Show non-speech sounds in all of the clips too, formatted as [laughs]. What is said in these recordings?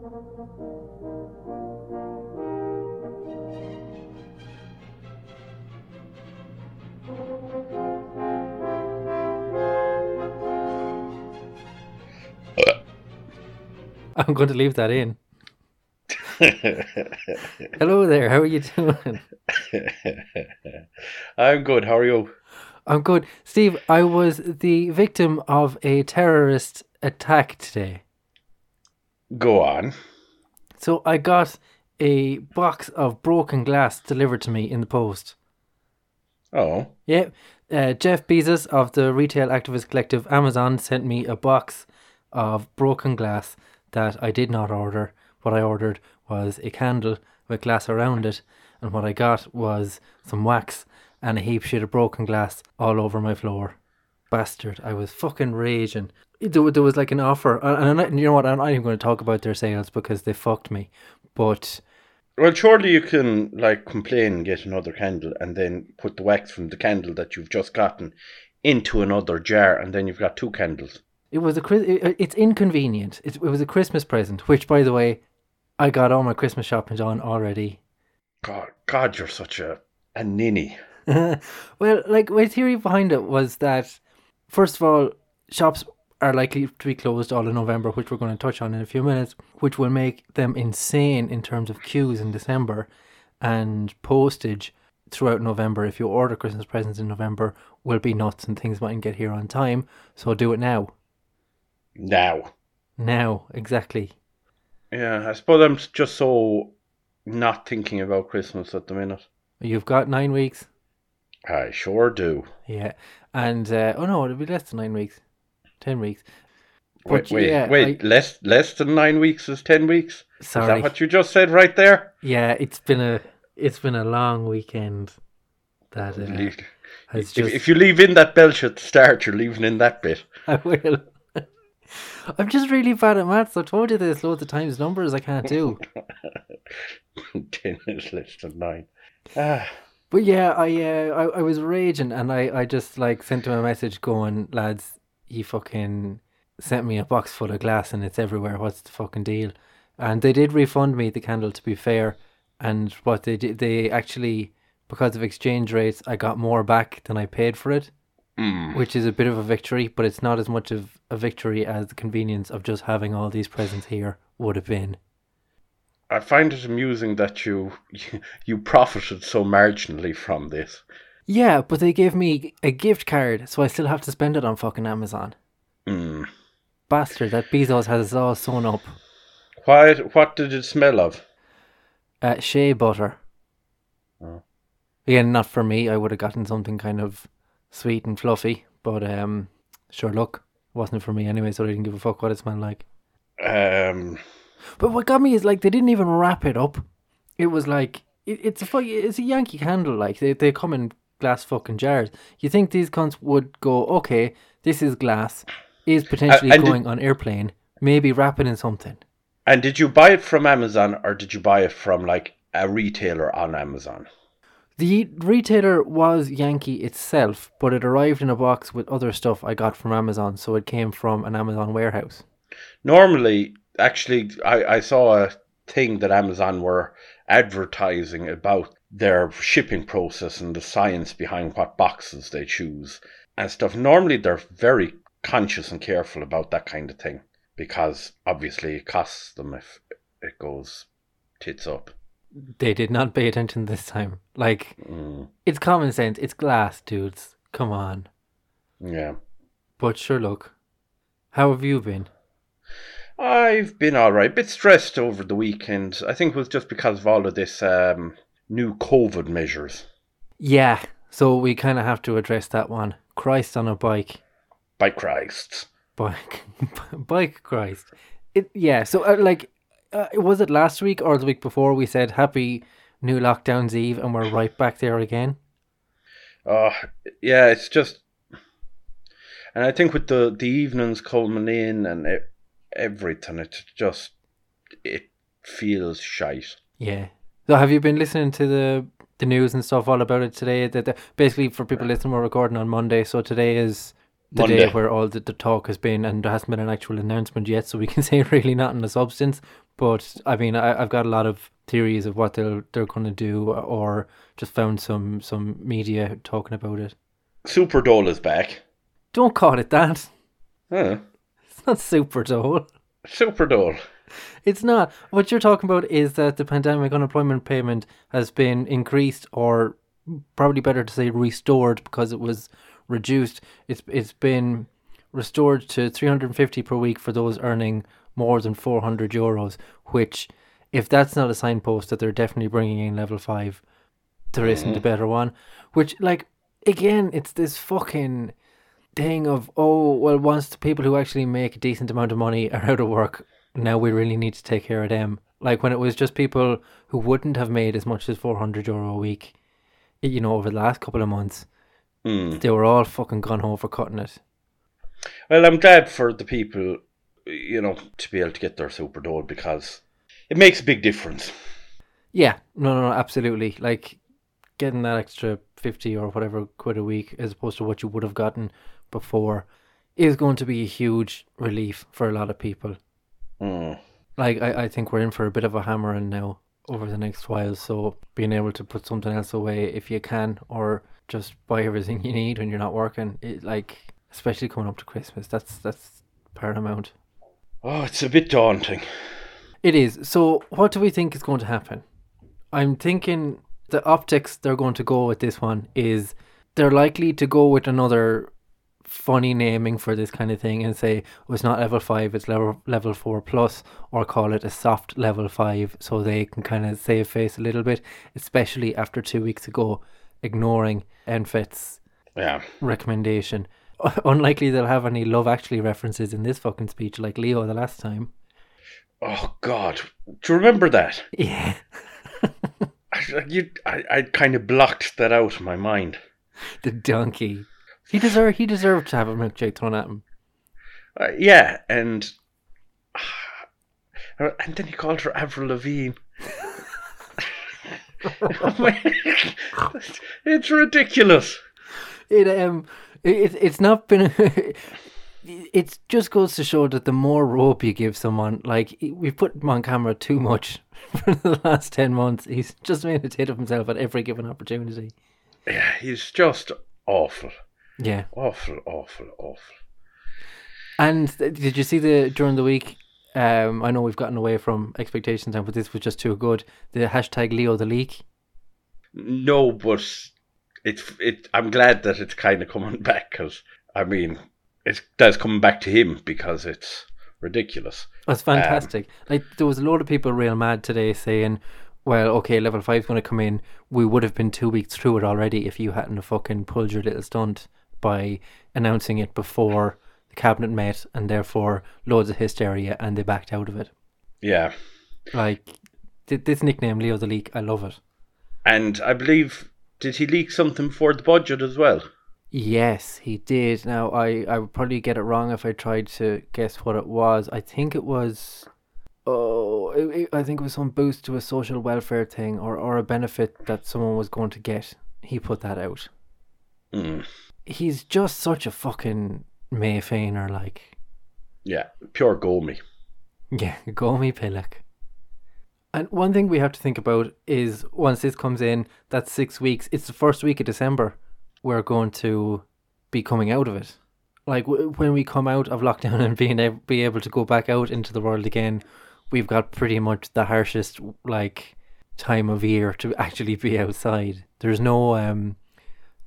[laughs] I'm going to leave that in. Hello there. How are you doing? [laughs] I'm good. How are you? I'm good. Steve, I was the victim of a terrorist attack today. Go on. So I got a box of broken glass delivered to me in the post. Oh, Yeah, uh, Jeff Bezos of the retail activist collective Amazon sent me a box of broken glass that I did not order. What I ordered was a candle with glass around it, and what I got was some wax and a heap sheet of broken glass all over my floor. Bastard, I was fucking raging. There, was like an offer, and not, you know what? I'm not even going to talk about their sales because they fucked me. But well, surely you can like complain, and get another candle, and then put the wax from the candle that you've just gotten into another jar, and then you've got two candles. It was a it's inconvenient. It, it was a Christmas present, which, by the way, I got all my Christmas shopping done already. God, God, you're such a a ninny. [laughs] well, like my theory behind it was that, first of all, shops are likely to be closed all in November, which we're going to touch on in a few minutes, which will make them insane in terms of queues in December and postage throughout November. If you order Christmas presents in November, will be nuts and things mightn't get here on time. So do it now. Now, Now, exactly. yeah, I suppose I'm just so not thinking about Christmas at the minute. You've got nine weeks. I sure do. Yeah, and uh, oh no, it'll be less than nine weeks, ten weeks. Wait, But wait, yeah, wait. I- less less than nine weeks is ten weeks. Is Sorry. that what you just said right there? Yeah, it's been a it's been a long weekend. That uh, if, just if you leave in that belch at the start, you're leaving in that bit. [laughs] I will. [laughs] I'm just really bad at maths. I've told you this loads of times. Numbers I can't do. [laughs] ten is less than nine. Ah, But yeah, I uh, I, I was raging, and I, I just like sent him a message going, lads, he fucking sent me a box full of glass and it's everywhere. What's the fucking deal? And they did refund me the candle, to be fair. And what they did, they actually, because of exchange rates, I got more back than I paid for it, mm. which is a bit of a victory. But it's not as much of a victory as the convenience of just having all these presents here would have been. I find it amusing that you [laughs] you profited so marginally from this. Yeah, but they gave me a gift card, so I still have to spend it on fucking Amazon. Mm. Bastard, that Bezos has us all sewn up. Why? What did it smell of? Uh, shea butter. Oh. Again, not for me. I would have gotten something kind of sweet and fluffy, but um, sure, look, wasn't for me anyway, so I didn't give a fuck what it smelled like. Um, But what got me is like they didn't even wrap it up. It was like it, it's a it's a Yankee candle. Like they they come in glass fucking jars. You think these cunts would go, okay, this is glass, is potentially did- going on airplane, maybe wrap it in something. and did you buy it from Amazon or did you buy it from like a retailer on Amazon? The retailer was Yankee itself, but it arrived in a box with other stuff I got from Amazon, so it came from an Amazon warehouse. Normally, actually, I, I saw a thing that Amazon were advertising about their shipping process and the science behind what boxes they choose and stuff. Normally, they're very conscious and careful about that kind of thing because obviously it costs them if it goes tits up. They did not pay attention this time. Like, Mm, it's common sense, it's glass, dudes. Come on. yeah. But sure, look. How have you been? I've been all right. A Bit stressed over the weekend. I think it was just because of all of this um, new COVID measures. Yeah, so we kind of have to address that one. Christ on a bike. By Christ. Bike. [laughs] bike Christ. It, yeah, so uh, like, uh, was it last week or the week before we said happy new lockdown's eve and we're right back there again? Oh, yeah, it's just. And I think with the, the evenings coming in and e- everything, it's just. It feels shite. Yeah. So have you been listening to the the news and stuff all about it today? That basically for people listening, we're recording on Monday, so today is the day Monday. where all the, the talk has been, and there hasn't been an actual announcement yet, so we can [laughs] say really not in the substance. But I mean, I, I've got a lot of theories of what they'll they're going to do, or just found some some media talking about it. Super Dole is back. Don't call it that. Huh. It's not super dole. Super Dole. It's not. What you're talking about is that the pandemic unemployment payment has been increased, or probably better to say restored, because it was reduced. It's it's been restored to 350 per week for those earning more than 400 euros. Which, if that's not a signpost that they're definitely bringing in level five, there isn't a mm-hmm. better one. Which, like, again, it's this fucking thing of oh well, once the people who actually make a decent amount of money are out of work, now we really need to take care of them. Like when it was just people who wouldn't have made as much as 400 euro a week, you know, over the last couple of months, Hmm. they were all fucking gone home for cutting it. Well, I'm glad for the people, you know, to be able to get their Super Dole because it makes a big difference. Yeah, no, no, no, absolutely. Like getting that extra 50 or whatever quid a week as opposed to what you would have gotten before is going to be a huge relief for a lot of people. Hmm. Like, I, I think we're in for a bit of a hammering now over the next while. So, being able to put something else away if you can, or just buy everything you need when you're not working, it, like, especially coming up to Christmas, that's that's paramount. Oh, it's a bit daunting. It is. So, what do we think is going to happen? I'm thinking the optics they're going to go with this one is they're likely to go with another funny naming for this kind of thing and say oh, it's not level 5 it's level level 4 plus or call it a soft level 5 so they can kind of save face a little bit especially after 2 weeks ago ignoring NPHET's Yeah. recommendation [laughs] unlikely they'll have any love actually references in this fucking speech like Leo the last time Oh God, do you remember that? [laughs] yeah I, you, I, I kind of blocked that out of my mind. the donkey. He deserved he deserved to have a milkshake thrown at him. Uh, yeah, and [sighs] and then he called her Avril Lavigne. [laughs] [laughs] it's ridiculous. It um it it's not been [laughs] it just goes to show that the more rope you give someone, like we've put him on camera too much for the last ten months. He's just made a tit of himself at every given opportunity. Yeah, he's just awful, Yeah. awful, awful, awful. And did you see the during the week? Um, I know we've gotten away from expectations now, but this was just too good. The hashtag Leo the leak. No, but it's it. I'm glad that it's kind of coming [laughs] back because I mean, it's that's coming back to him because it's ridiculous. That's fantastic. like there was a lot of people real mad today saying, "Well, okay, level five's going to come in. We would have been two weeks through it already if you hadn't have fucking pulled your little stunt by announcing it before the cabinet met, and therefore loads of hysteria, and they backed out of it. Yeah, Like th- this nickname, Leo the Leak, I love it. and I believe did he leak something for the budget as well? Yes, he did. Now I I would probably get it wrong if I tried to guess what it was. I think it was. Oh, it, it- I think it was some boost to a social welfare thing or, or a benefit that someone was going to get. He put that out. Mm. He's just such a fucking Mayfainer, like. Yeah, pure gomy. Yeah, [laughs] go me Pillock. And one thing we have to think about is once this comes in, that's six weeks. It's the first week of December. We're going to be coming out of it. Like w- when we come out of lockdown [laughs] and being able, be able to go back out into the world again, we've got pretty much the harshest like time of year to [laughs] actually be outside. There's no um,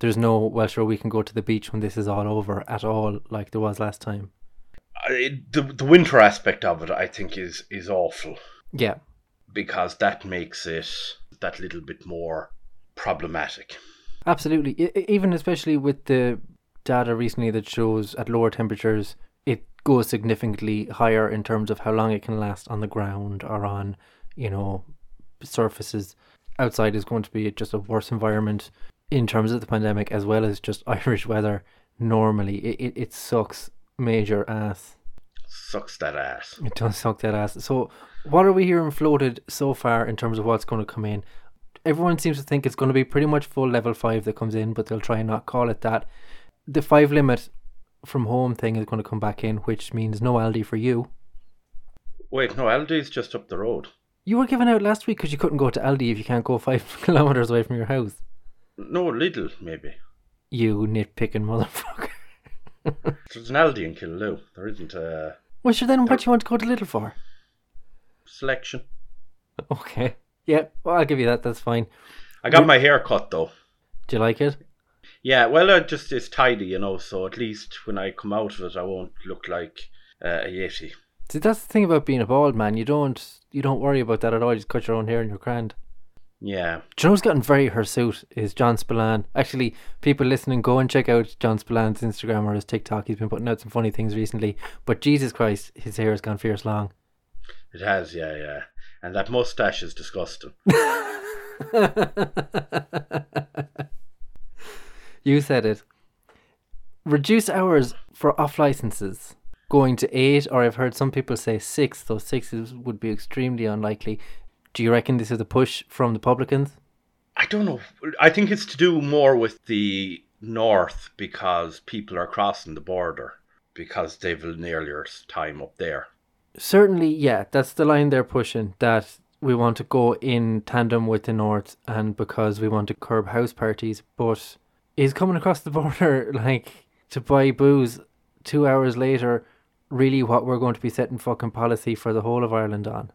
there's no well sure we can go to the beach when this is all over at all like there was last time. I, the the winter aspect of it, I think, is is awful Yeah, because that makes it that little bit more problematic. Absolutely. Even especially with the data recently that shows at lower temperatures, it goes significantly higher in terms of how long it can last on the ground or on, you know, surfaces. Outside is going to be just a worse environment in terms of the pandemic as well as just [laughs] Irish weather. Normally, it, it, it sucks major ass. Sucks that ass. It does suck that ass. So, what are we hearing floated so far in terms of what's going to come in? Everyone seems to think it's going to be pretty much full level five that comes in, but they'll try and not call it that. The five limit from home thing is going to come back in, which means no Aldi for you. Wait, no, Aldi's just up the road. You were given out last week because you couldn't go to Aldi if you can't go five [laughs] kilometers away from your house. No, Lidl, maybe. You nitpicking motherfucker. [laughs] There's an Aldi in Killaloe. There isn't a Well, sure, then what do you want to go to Lidl for? selection. Okay. Yeah, well, I'll give you that. That's fine. I got my hair cut though. Do you like it? Yeah, well, it just it's tidy, you know. So at least when I come out of it, I won't look like uh, a yeti. See, that's the thing about being a bald man. You don't you don't worry about that at all. You just cut your own hair and you're grand. Yeah, Do you know who's gotten very hirsute is John Spillane. Actually, people listening, go and check out John Spillane's Instagram or his TikTok. He's been putting out some funny things recently. But Jesus Christ, his hair has gone fierce long. it has. Yeah, yeah. And that mustache is disgusting. [laughs] you said it. Reduce hours for off licenses. Going to eight, or I've heard some people say six, though six is, would be extremely unlikely. Do you reckon this is a push from the publicans? I don't know. I think it's to do more with the north because people are crossing the border because they've an earlier time up there. Certainly, yeah, that's the line they're pushing. That we want to go in tandem with the north, and because we want to curb house parties. But is coming across the [laughs] border like to buy booze two hours later really what we're going to be setting fucking policy for the whole of Ireland on?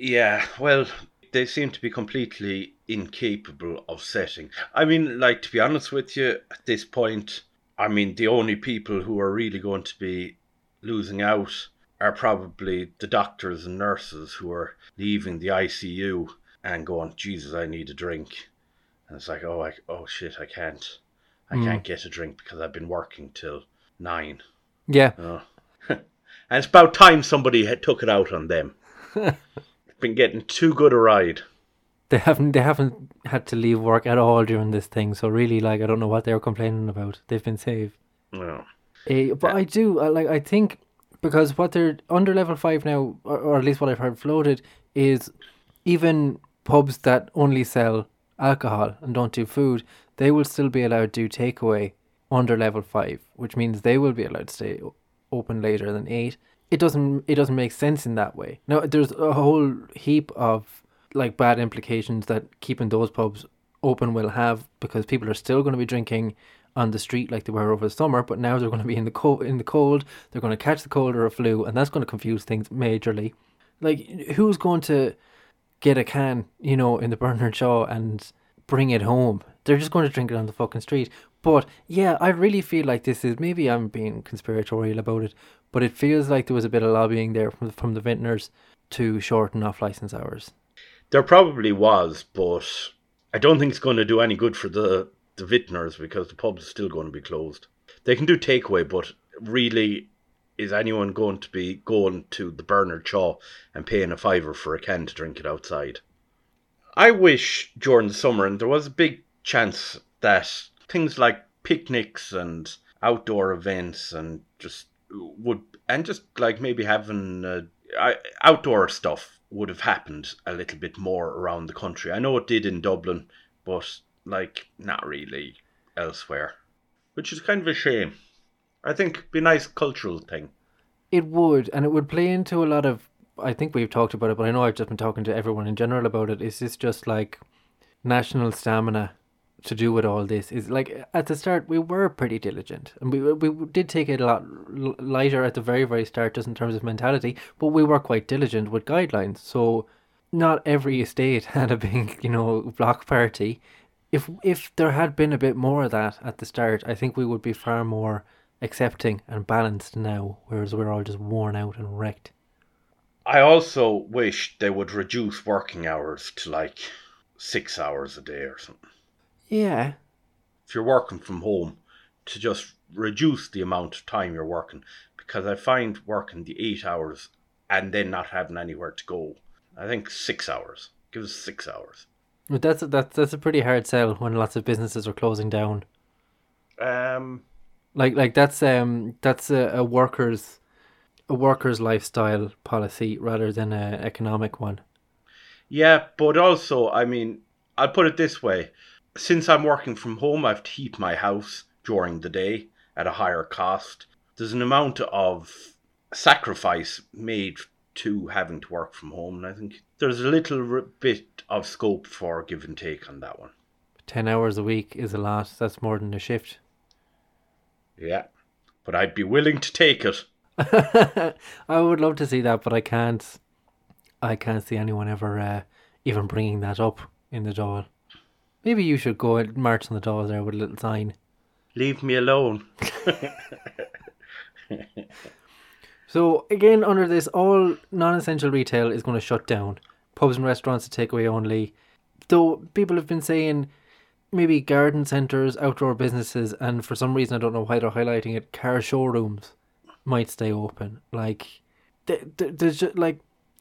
Yeah, well, they seem to be completely incapable of setting. I mean, like, to be honest with you, at this point, I mean, the only people who are really going to be losing out are probably the doctors and nurses who are leaving the ICU and going, Jesus, I need a drink. And it's like, oh, I, oh shit, I can't. I Mm. can't get a drink because I've been working till nine. Yeah, Oh. [laughs] and it's about time somebody had took it out on them. [laughs] been getting too good a ride. they haven't they haven't had to leave work at all during this thing. So really, like, I don't know what they're complaining about. They've been saved. No. Eh, but I do I, like I think because what they're under level five now, or, or at least what I've heard floated, is even pubs that only sell alcohol and don't do food, they will still be allowed to do takeaway under level five, which means they will be allowed to stay open later than eight. It doesn't it doesn't make sense in that way. Now there's a whole heap of like bad implications that keeping those pubs open will have because people are still going to be drinking on the street like they were over the summer, but now they're going to be in the cold. In the cold, they're going to catch the cold or a flu, and that's going to confuse things majorly. Like, who's going to get a can, you know, in the Bernard Shaw and bring it home? They're just going to drink it on the fucking street. But yeah, I really feel like this is maybe I'm being conspiratorial about it, but it feels like there was a bit of lobbying there from from the vintners to shorten off license hours. There probably was, but I don't think it's going to do any good for the, the vintners because the pubs are still going to be closed. They can do takeaway, but really, is anyone going to be going to the Bernard Shaw and paying a fiver for a can to drink it outside? I wish during the summer, and there was a big chance that things like picnics and outdoor events and just would, and just like maybe having uh, outdoor stuff would have happened a little bit more around the country. I know it did in Dublin, but like not really elsewhere, which is kind of a shame. I think be a nice cultural thing. It would, and it would play into a lot of. I think we've talked about it, but I know I've just been talking to everyone in general about it. Is this just like national stamina to do with all this? Is like at the start we were pretty diligent, and we we did take it a lot lighter at the very very start, just in terms of mentality. But we were quite diligent with guidelines, so not every estate [laughs] had a big you know block party. If if there had been a bit more of that at the start, I think we would be far more accepting and balanced now, whereas we're all just worn out and wrecked. I also wish they would reduce working hours to like six hours a day or something. Yeah, If you're working from home, to just reduce the amount of time you're working, because I find working the eight hours and then not having anywhere to go. I think six hours. Give us six hours. but that's that's that's a pretty hard sell when lots of businesses are closing down. Um, Like like that's um that's a, a worker's a worker's lifestyle policy rather than a economic one. Yeah, but also, I mean, I'll put it this way. Since I'm working from home, I have to heat my house during the day at a higher cost. There's an amount of sacrifice made to having to work from home. And I think there's a little bit of scope for give and take on that one. 10 hours a week is a lot. That's more than a shift. Yeah. But I'd be willing to take it. [laughs] I would love to see that, but I can't. I can't see anyone ever uh, even bringing that up in the Dáil. Maybe you should go and march on the Dáil there with a little sign. Leave me alone. [laughs] So again, under this, all non-essential retail is going to shut down. Pubs and restaurants to takeaway only. Though people have been saying maybe garden centres, outdoor businesses, and for some reason I don't know why they're highlighting it, car showrooms might stay open. Like, th- th- there's just like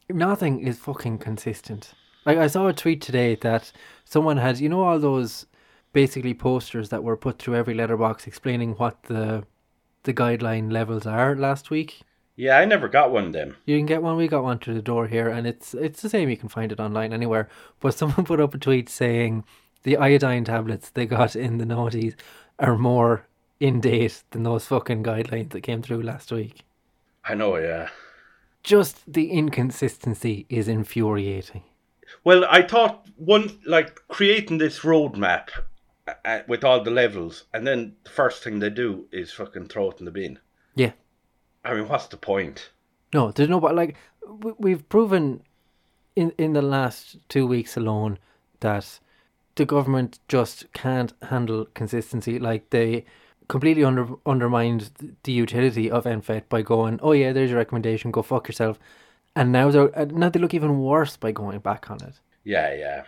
nothing is fucking consistent. Like I saw a tweet today that someone had, you know, all those basically posters that were put through every letterbox explaining what the the guideline levels are last week. Yeah, I never got one then. You can get one. We got one through the door here, and it's it's the same. You can find it online anywhere. But someone [laughs] put up a tweet saying the iodine tablets they got in the noughties are more in date than those fucking guidelines that came through last week. I know, yeah. Just the inconsistency is infuriating. Well, I thought one like creating this roadmap uh, uh, with all the levels, and then the first thing they do is fucking throw it in the bin. Yeah. I mean, what's the point? No, there's no. But like we- we've proven in in the last two weeks alone that the government just can't handle consistency. Like they completely under undermined the utility of NPHET by going, "Oh yeah, there's your recommendation. Go fuck yourself." And now they now they look even worse by going back on it. Yeah, yeah.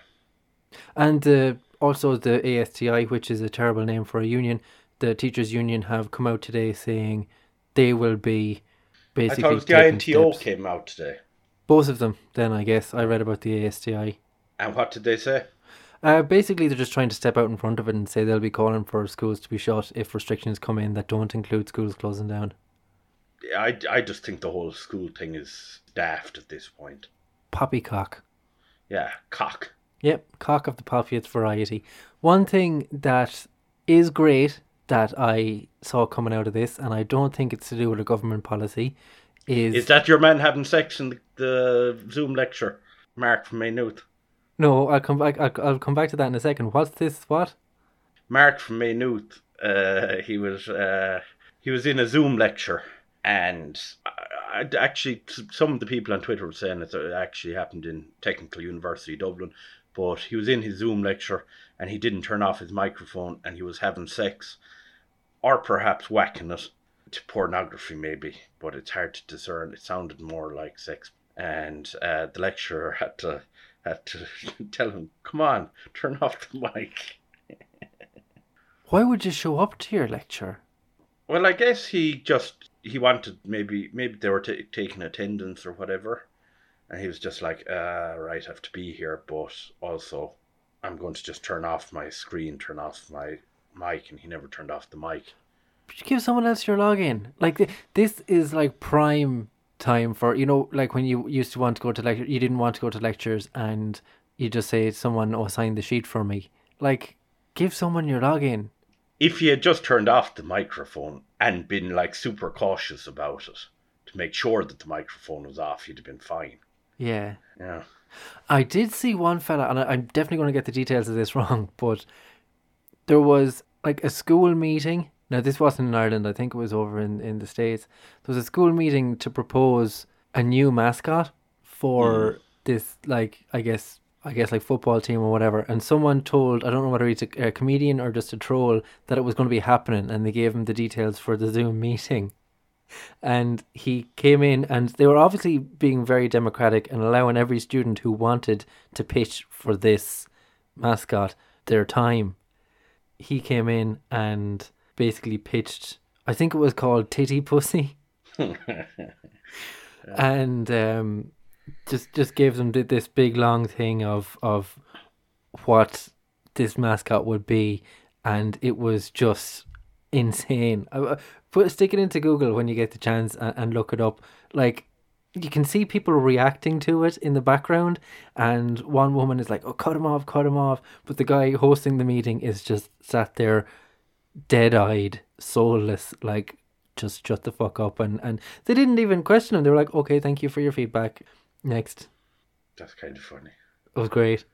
And uh, also the ASTI, which is a terrible name for a union, the teachers' union have come out today saying they will be I basically thought it was the INTO steps- came out today. Both of them. Then I guess I read about the ASTI. And what did they say? Uh, basically, they're just trying to step out in front of it and say they'll be calling for schools to be shut if restrictions come in that don't include schools closing down. I, I just think the whole school thing is daft at this point. Poppycock. Yeah, cock. Yep, cock of the poppiest variety. One thing that is great that I saw coming out of this, and I don't think it's to do with a government policy, is, Is that your man having sex in the, the Zoom lecture? Mark from Maynooth. no. I'll come back. I'll, I'll come back to that in a second. What's this? What? Mark from Maynooth. Uh, he was uh, he was in a Zoom lecture, and I, I, actually some of the people on Twitter were saying it actually happened in Technical University Dublin. But he was in his Zoom lecture and he didn't turn off his microphone and he was having sex, or perhaps whacking it to pornography maybe. But it's hard to discern. It sounded more like sex, and uh, the lecturer had to had to [laughs] tell him, "Come on, turn off the mic." Why would you show up to your lecture? Well, I guess he just he wanted maybe maybe they were ta taking attendance or whatever, and he was just like, uh, right, I have to be here, but also I'm going to just turn off my screen, turn off my mic, and he never turned off the mic. But give someone else your login. Like th- this is like prime time for you know, like when you used to want to go to lecture, you didn't want to go to lectures, and you just say someone, "Oh, sign the sheet for me." Like, give someone your login. If he had just turned off the microphone and been like super cautious about it to make sure that the microphone was off, he'd have been fine. Yeah. Yeah. I did see one fella, and I, I'm definitely going to get the details of this [laughs] wrong, but there was like a school meeting. Now, this wasn't in Ireland, I think it was over in, in the States. There was a school meeting to propose a new mascot for mm. this, like, I guess, I guess, like football team or whatever. And someone told, I don't know whether he's a, a comedian or just a troll, that it was going to be happening, and they gave him the details for the Zoom [laughs] meeting and he came in and they were obviously being very democratic and allowing every student who wanted to pitch for this mascot their time he came in and basically pitched i think it was called titty pussy [laughs] and um, just just gave them th- this big long thing of of what this mascot would be and it was just insane I- I- put stick it into google when you get the chance and, and look it up like you can see people reacting to it in the background and one woman is like oh cut him off cut him off but the guy hosting the meeting is just sat there dead-eyed soulless like just shut the fuck up and and they didn't even question him. They were like, okay, thank you for your feedback. Next, That's kind of funny. it was great.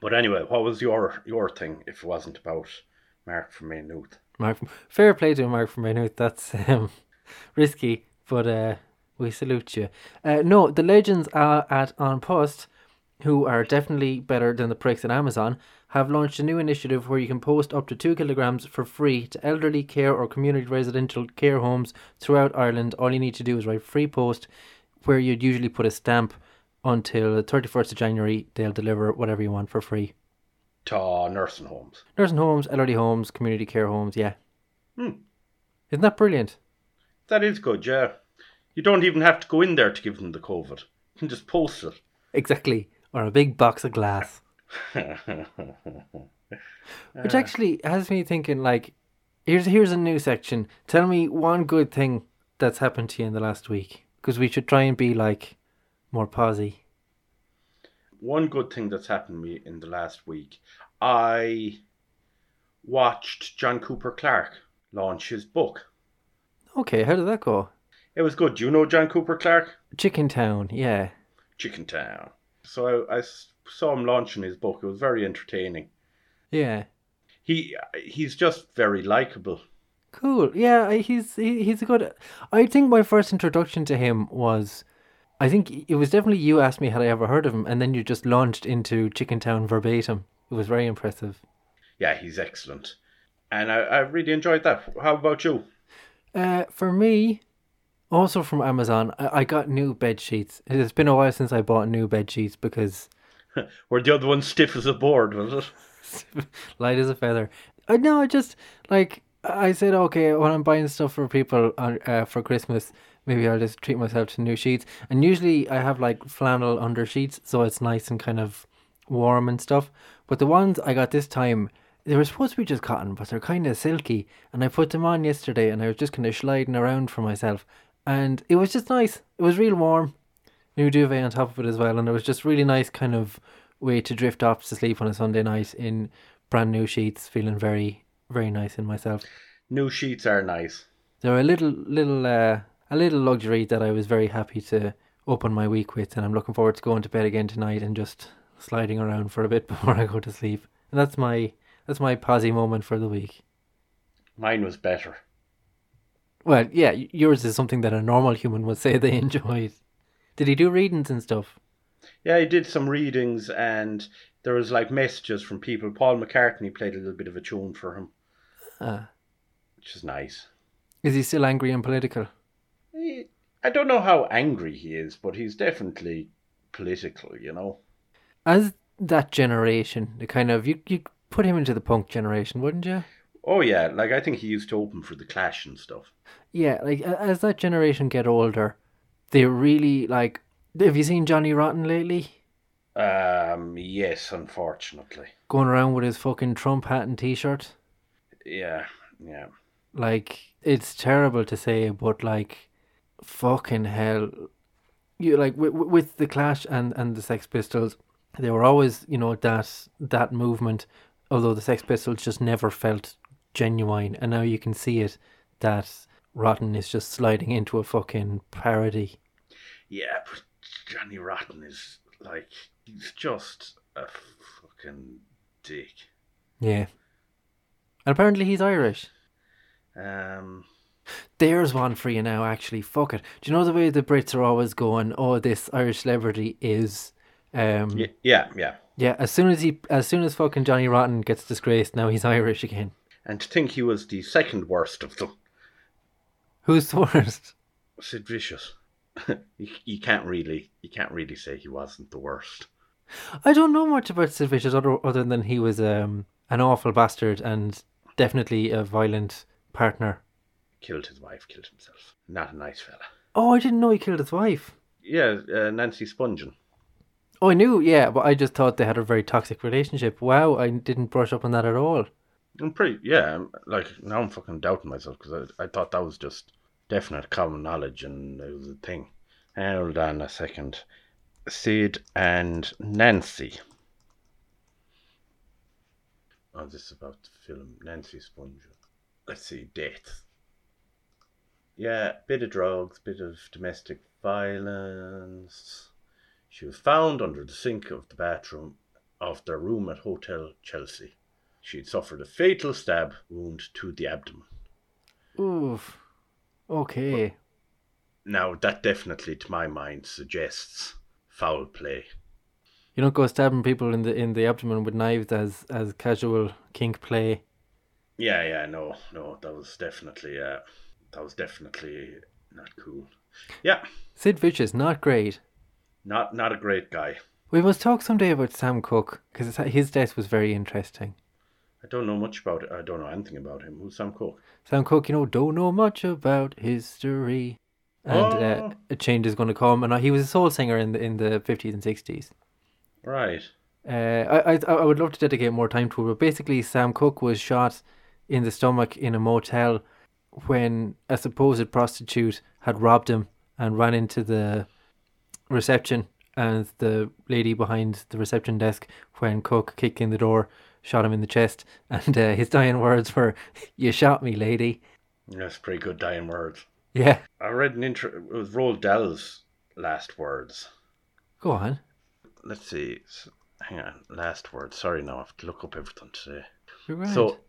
But anyway, what was your your thing if it wasn't about Mark from Maynooth? Mark, from, fair play to Mark from Maynooth. That's [laughs] um, risky, but uh, we salute you. Uh, no, the legends are at An Post, who are definitely better than the pricks at Amazon, have launched a new initiative where you can post up to two kilograms for free to elderly care or community residential care homes throughout Ireland. All you need to do is write free post, where you'd usually put a stamp until the 31st of January. They'll deliver whatever you want for free. To nursing homes. Nursing homes, elderly homes, community care homes, yeah. Hmm. Isn't that brilliant? That is good, yeah. You don't even have to go in there to give them the COVID. You can just post it. Exactly. Or a big box of glass. [laughs] Which actually has me thinking like here's here's a new section. Tell me one good thing that's happened to you in the last week. Because we should try and be like more posy. One good thing that's happened to me in the last week, I watched John Cooper Clarke launch his book. Okay, how did that go? It was good. Do you know John Cooper Clarke? Chicken Town, yeah. Chicken Town. So I saw him launching his book. It was very entertaining. Yeah. He he's just very likable. Cool. Yeah, he's he, he's a good. I think my first introduction to him was, I think it was definitely you asked me had I ever heard of him, and then you just launched into Chicken Town verbatim. It was very impressive. Yeah, he's excellent, and I, I really enjoyed that. How about you? Uh, for me, also from Amazon, I, I got new bed sheets. It's been a while since I bought new bed sheets because [laughs] Were the other one stiff as a board? Was it? [laughs] light as a feather. I know. I just like I said. Okay, when I'm buying stuff for people on uh, for Christmas, maybe I'll just treat myself to new sheets. And usually I have like flannel under sheets, so it's nice and kind of warm and stuff. But the ones I got this time, they were supposed to be just cotton, but they're kind of silky. And I put them on yesterday, and I was just kind of sliding around for myself, and it was just nice. It was real warm. New duvet on top of it as well, and it was just really nice, kind of way to drift off to sleep on a Sunday night in brand new sheets, feeling very, very nice in myself. New sheets are nice. They're a little, little, uh, a little luxury that I was very happy to open my week with, and I'm looking forward to going to bed again tonight and just sliding around for a bit [laughs] before I go to sleep. And that's my that's my posy moment for the week. Mine was better. Well, yeah, yours is something that a normal human would say [laughs] they enjoyed. Did he do readings and stuff? Yeah, he did some readings, and there was like messages from people. Paul McCartney played a little bit of a tune for him, Ah. which is nice. Is he still angry and political? He, I don't know how angry he is, but he's definitely political. You know. As that generation, the kind of you you put him into the punk generation, wouldn't you? Oh yeah, like I think he used to open for the Clash and stuff. Yeah, like a- as that generation get older, they really like. Have you seen Johnny Rotten lately? Um, yes, unfortunately. Going around with his fucking Trump hat and T-shirt. Yeah, yeah. Like it's terrible to say, but like, fucking hell, you like with, with the Clash and and the Sex Pistols, they were always you know that that movement. Although the Sex Pistols just never felt genuine, and now you can see it that Rotten is just sliding into a fucking parody. Yeah, but Johnny Rotten is like he's just a fucking dick. Yeah. And apparently he's Irish. Um, There's one for you now, actually. Fuck it. Do you know the way the Brits are always going, oh, this Irish celebrity is. Um, yeah, yeah, yeah. yeah, as soon as he, as soon as fucking Johnny Rotten gets disgraced, now he's Irish again. And to think he was the second worst of them, Who's the worst? Sid Vicious. [laughs] you, you can't really, you can't really say he wasn't the worst. I don't know much about Sid Vicious other, other than he was um, an awful bastard and definitely a violent partner. Killed his wife, killed himself. Not a nice fella. Oh, I didn't know he killed his wife. Yeah, uh, Nancy Spungen. Oh, I knew, yeah, but I just thought they had a very toxic relationship. Wow, I didn't brush up on that at all. I'm pretty, yeah. Like now, I'm fucking doubting myself because I, I thought that was just definite common knowledge and it was a thing. Hold on a second. Sid and Nancy. Oh, this is about the film Nancy Spungen. Let's see, death. Yeah, bit of drugs, bit of domestic violence. She was found under the sink of the bathroom of their room at Hotel Chelsea. She had suffered a fatal stab wound to the abdomen. Oof. Okay. Now, that definitely, to my mind, suggests foul play. You don't go stabbing people in the in the abdomen with knives as as casual kink play. Yeah, yeah, no, no, that was definitely, uh, that was definitely not cool. Yeah, Sid Vicious, not great. not not a great guy. We must talk someday about Sam Cooke because his death was very interesting. I don't know much about it. I don't know anything about him. Who's Sam Cooke? Sam Cooke, you know, don't know much about history, and uh, Oh. a change is going to come. And uh, he was a soul singer in the in the fifties and sixties. Right. Uh, I, I I would love to dedicate more time to it, but basically, Sam Cooke was shot in the stomach in a motel when a supposed prostitute had robbed him and ran into the reception, and the lady behind the reception desk, when Cooke kicked in the door, shot him in the chest, [laughs] and uh, his dying words were, "You shot me, lady." That's pretty good dying words. Yeah, I read an intro. It was Roald Dahl's last words. go on. Let's see. Hang on. Last words. Sorry, now I have to look up everything today. You're right. So,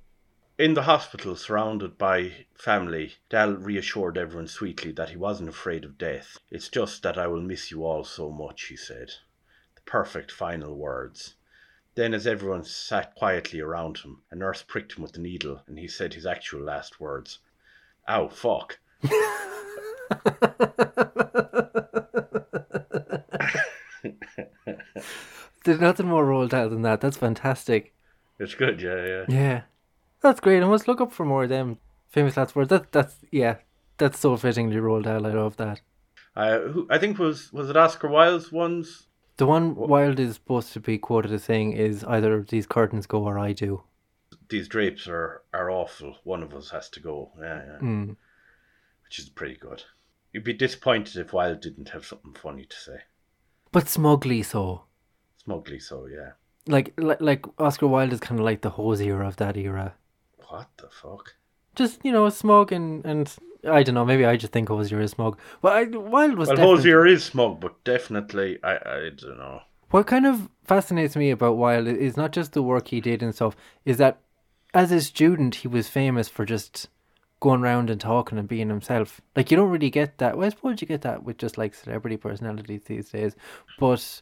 in the hospital, surrounded by family, Dahl reassured everyone sweetly that he wasn't afraid of death. It's just that I will miss you all so much, he said. The perfect final words. Then, as everyone sat quietly around him, a nurse pricked him with the needle, and he said his actual last words. Ow, fuck. There's nothing more Roald Dahl than that. That's fantastic. It's good, yeah, yeah. Yeah, that's great. I must look up for more of them famous last words. That that's yeah, that's so fittingly Roald Dahl. I love that. Uh, who, I think was was it Oscar Wilde's ones? The one Wilde is supposed to be quoted as saying is either these curtains go or I do. These drapes are, are awful. One of us has to go. Yeah, yeah. Mm. Which is pretty good. You'd be disappointed if Wilde didn't have something funny to say. But smugly so. Smugly so, yeah. Like like, like Oscar Wilde is kind of like the Hozier of that era. What the fuck? Just you know, smug and and I don't know. Maybe I just think Hozier is smug. But I, Wilde was Well, definitely- Hozier is smug, but definitely, I, I don't know. What kind of fascinates me about Wilde is not just the work he did and stuff, is that as a student he was famous for just going around and talking and being himself. Like you don't really get that. Well, I suppose you get that with just like celebrity personalities these days, but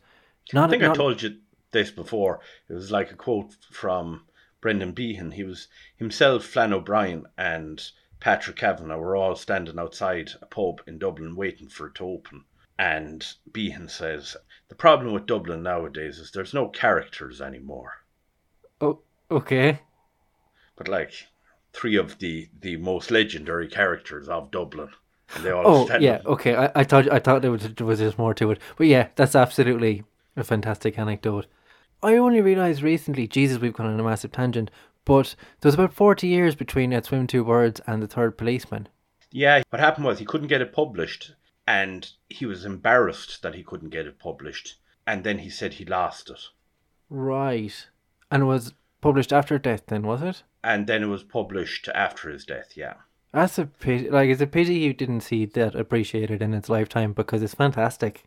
not. I think not, I told you this before. It was like a quote from Brendan Behan. He was himself, Flann O'Brien, and Patrick Kavanagh were all standing outside a pub in Dublin waiting for it to open. And Behan says, The problem with Dublin nowadays is there's no characters anymore. Oh, okay. But like three of the, the most legendary characters of Dublin. And they all Oh, yeah. up. Okay. I, I thought I thought there was there was just more to it, but yeah, that's absolutely a fantastic anecdote. I only realised recently, Jesus, we've gone on a massive tangent, but there was about forty years between At Swim Two Birds and The Third Policeman. Yeah, what happened was he couldn't get it published, and he was embarrassed that he couldn't get it published, and then he said he lost it, Right. And it was published after death then, was it? And then it was published after his death. Yeah, That's a pity. Like, it's a pity you didn't see that appreciated in its lifetime because it's fantastic.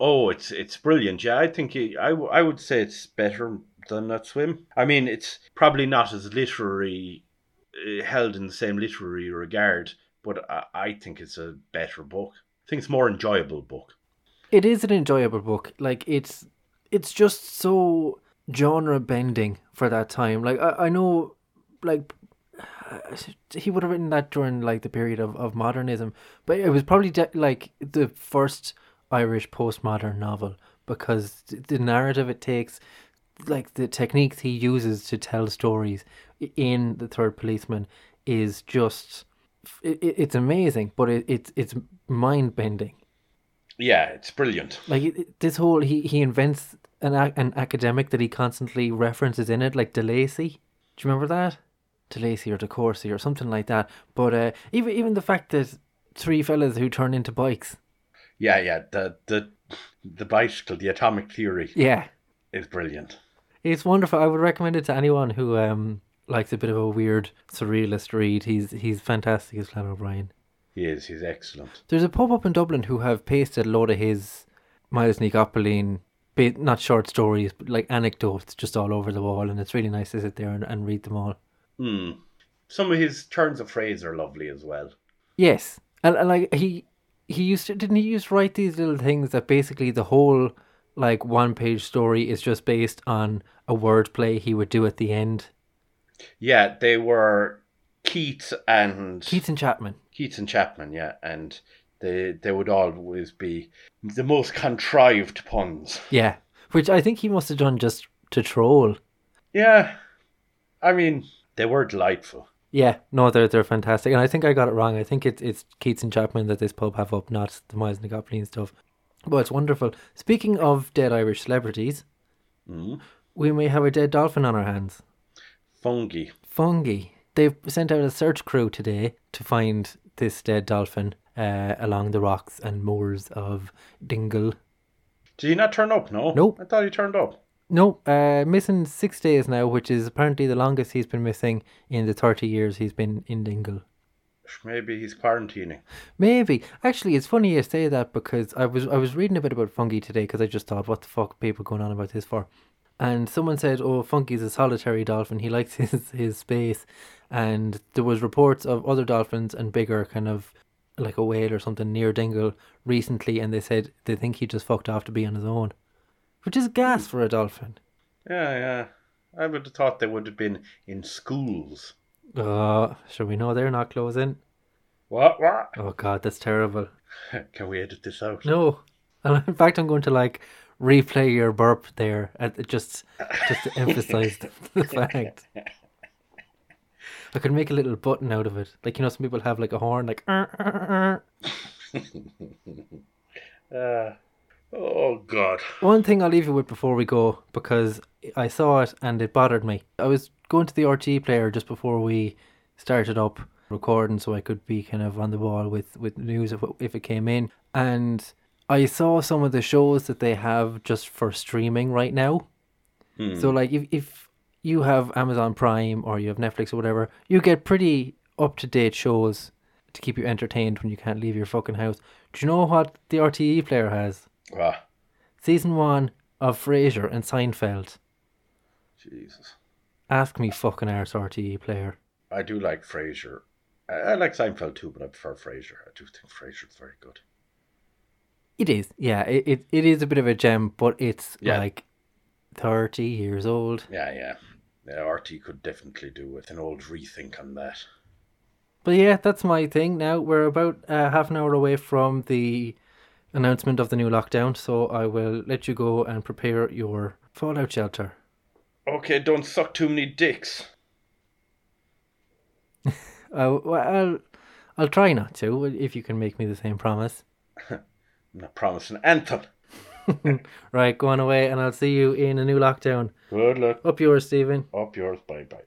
oh, it's it's brilliant. Yeah, I think I I I would say it's better than that swim. I mean, it's probably not as literary uh, held in the same literary regard, but I, I think it's a better book. I think it's a more enjoyable book. It is an enjoyable book. Like, it's it's just so genre bending for that time. Like, I, I know, like, uh, he would have written that during like the period of, of modernism, but it was probably de- like the first Irish postmodern novel because the narrative it takes, like the techniques he uses to tell stories in the Third Policeman is just it, it, it's amazing, but it, it's it's mind bending. Yeah, it's brilliant. Like it, it- this whole he he invents an an academic that he constantly references in it, like DeLacy. Do you remember that? DeLacy or DeCourcy or something like that. But uh, even even the fact that three fellas who turn into bikes, Yeah, yeah. The the the bicycle, the atomic theory, yeah, is brilliant. it's wonderful. I would recommend it to anyone who um likes a bit of a weird surrealist read. He's he's fantastic as Flann O'Brien. He is. He's excellent. There's a pub up in Dublin who have pasted a load of his Myles na gCopaleen, not short stories, but like anecdotes just all over the wall, and it's really nice to sit there and, and read them all. Hmm. Some of his turns of phrase are lovely as well. Yes, and, and like he he used to didn't he used to write these little things that basically the whole like one page story is just based on a wordplay he would do at the end. Yeah, they were Keats and Keats and Chapman. Keats and Chapman, yeah, and they they would always be the most contrived puns. Yeah, which I think he must have done just to troll. Yeah, I mean they were delightful. Yeah, no, they're they're fantastic, and I think I got it wrong. I think it's it's Keats and Chapman that this pub have up, not the Myles na gCopaleen stuff. But it's wonderful. Speaking of dead Irish celebrities, Mm. we may have a dead dolphin on our hands. Fungie. Fungie. They've sent out a search crew today to find this dead dolphin uh, along the rocks and moors of Dingle. Did he not turn up? No. Nope. I thought he turned up. No, uh, missing six days now, which is apparently the longest he's been missing in the 30 years he's been in Dingle. Maybe he's quarantining. Maybe. Actually, it's funny you say that because I was I was reading a bit about Fungie today because I just thought, what the fuck, are people going on about this for? And someone said, oh, Fungie's a solitary dolphin. He likes [laughs] his his space. And there was reports of other dolphins and bigger, kind of like a whale or something near Dingle recently, and they said they think he just fucked off to be on his own, which is gas for a dolphin. Yeah, yeah. I would have thought they would have been in schools. Oh, sure we know they're not closing. What? What? Oh God, that's terrible. [laughs] Can we edit this out? No, and [laughs] in fact, I'm going to like replay your burp there, at, just just to emphasize the, [laughs] fact. I could make a little button out of it, like you know, some people have like a horn, like. Uh, oh God. One thing I'll leave you with before we go, because I saw it and it bothered me. I was going to the RT player just before we started up recording, so I could be kind of on the ball with with news if if it came in, and I saw some of the shows that they have just for streaming right now. Hmm. So like if if you have Amazon Prime or you have Netflix or whatever, you get pretty up to date shows to keep you entertained when you can't leave your fucking house. Do you know what the RTE player has? Ah, Season one of Frasier and Seinfeld. Jesus. Ask me fucking arse RTE player. I do like Frasier. I, I like Seinfeld too, but I prefer Frasier. I do think Frasier's very good. It is, yeah. It, it, it is a bit of a gem, but it's Yeah. like thirty years old. Yeah, yeah. Yeah, RT could definitely do with an old rethink on that. But yeah, that's my thing. Now we're about uh, half an hour away from the announcement of the new lockdown, so I will let you go and prepare your fallout shelter. Okay, don't suck too many dicks. [laughs] Uh, well, I'll I'll try not to if you can make me the same promise. I'm [laughs] not promising anything. [laughs] Right, go on away, and I'll see you in a new lockdown. Good luck. Up yours, Stephen. Up yours. Bye bye.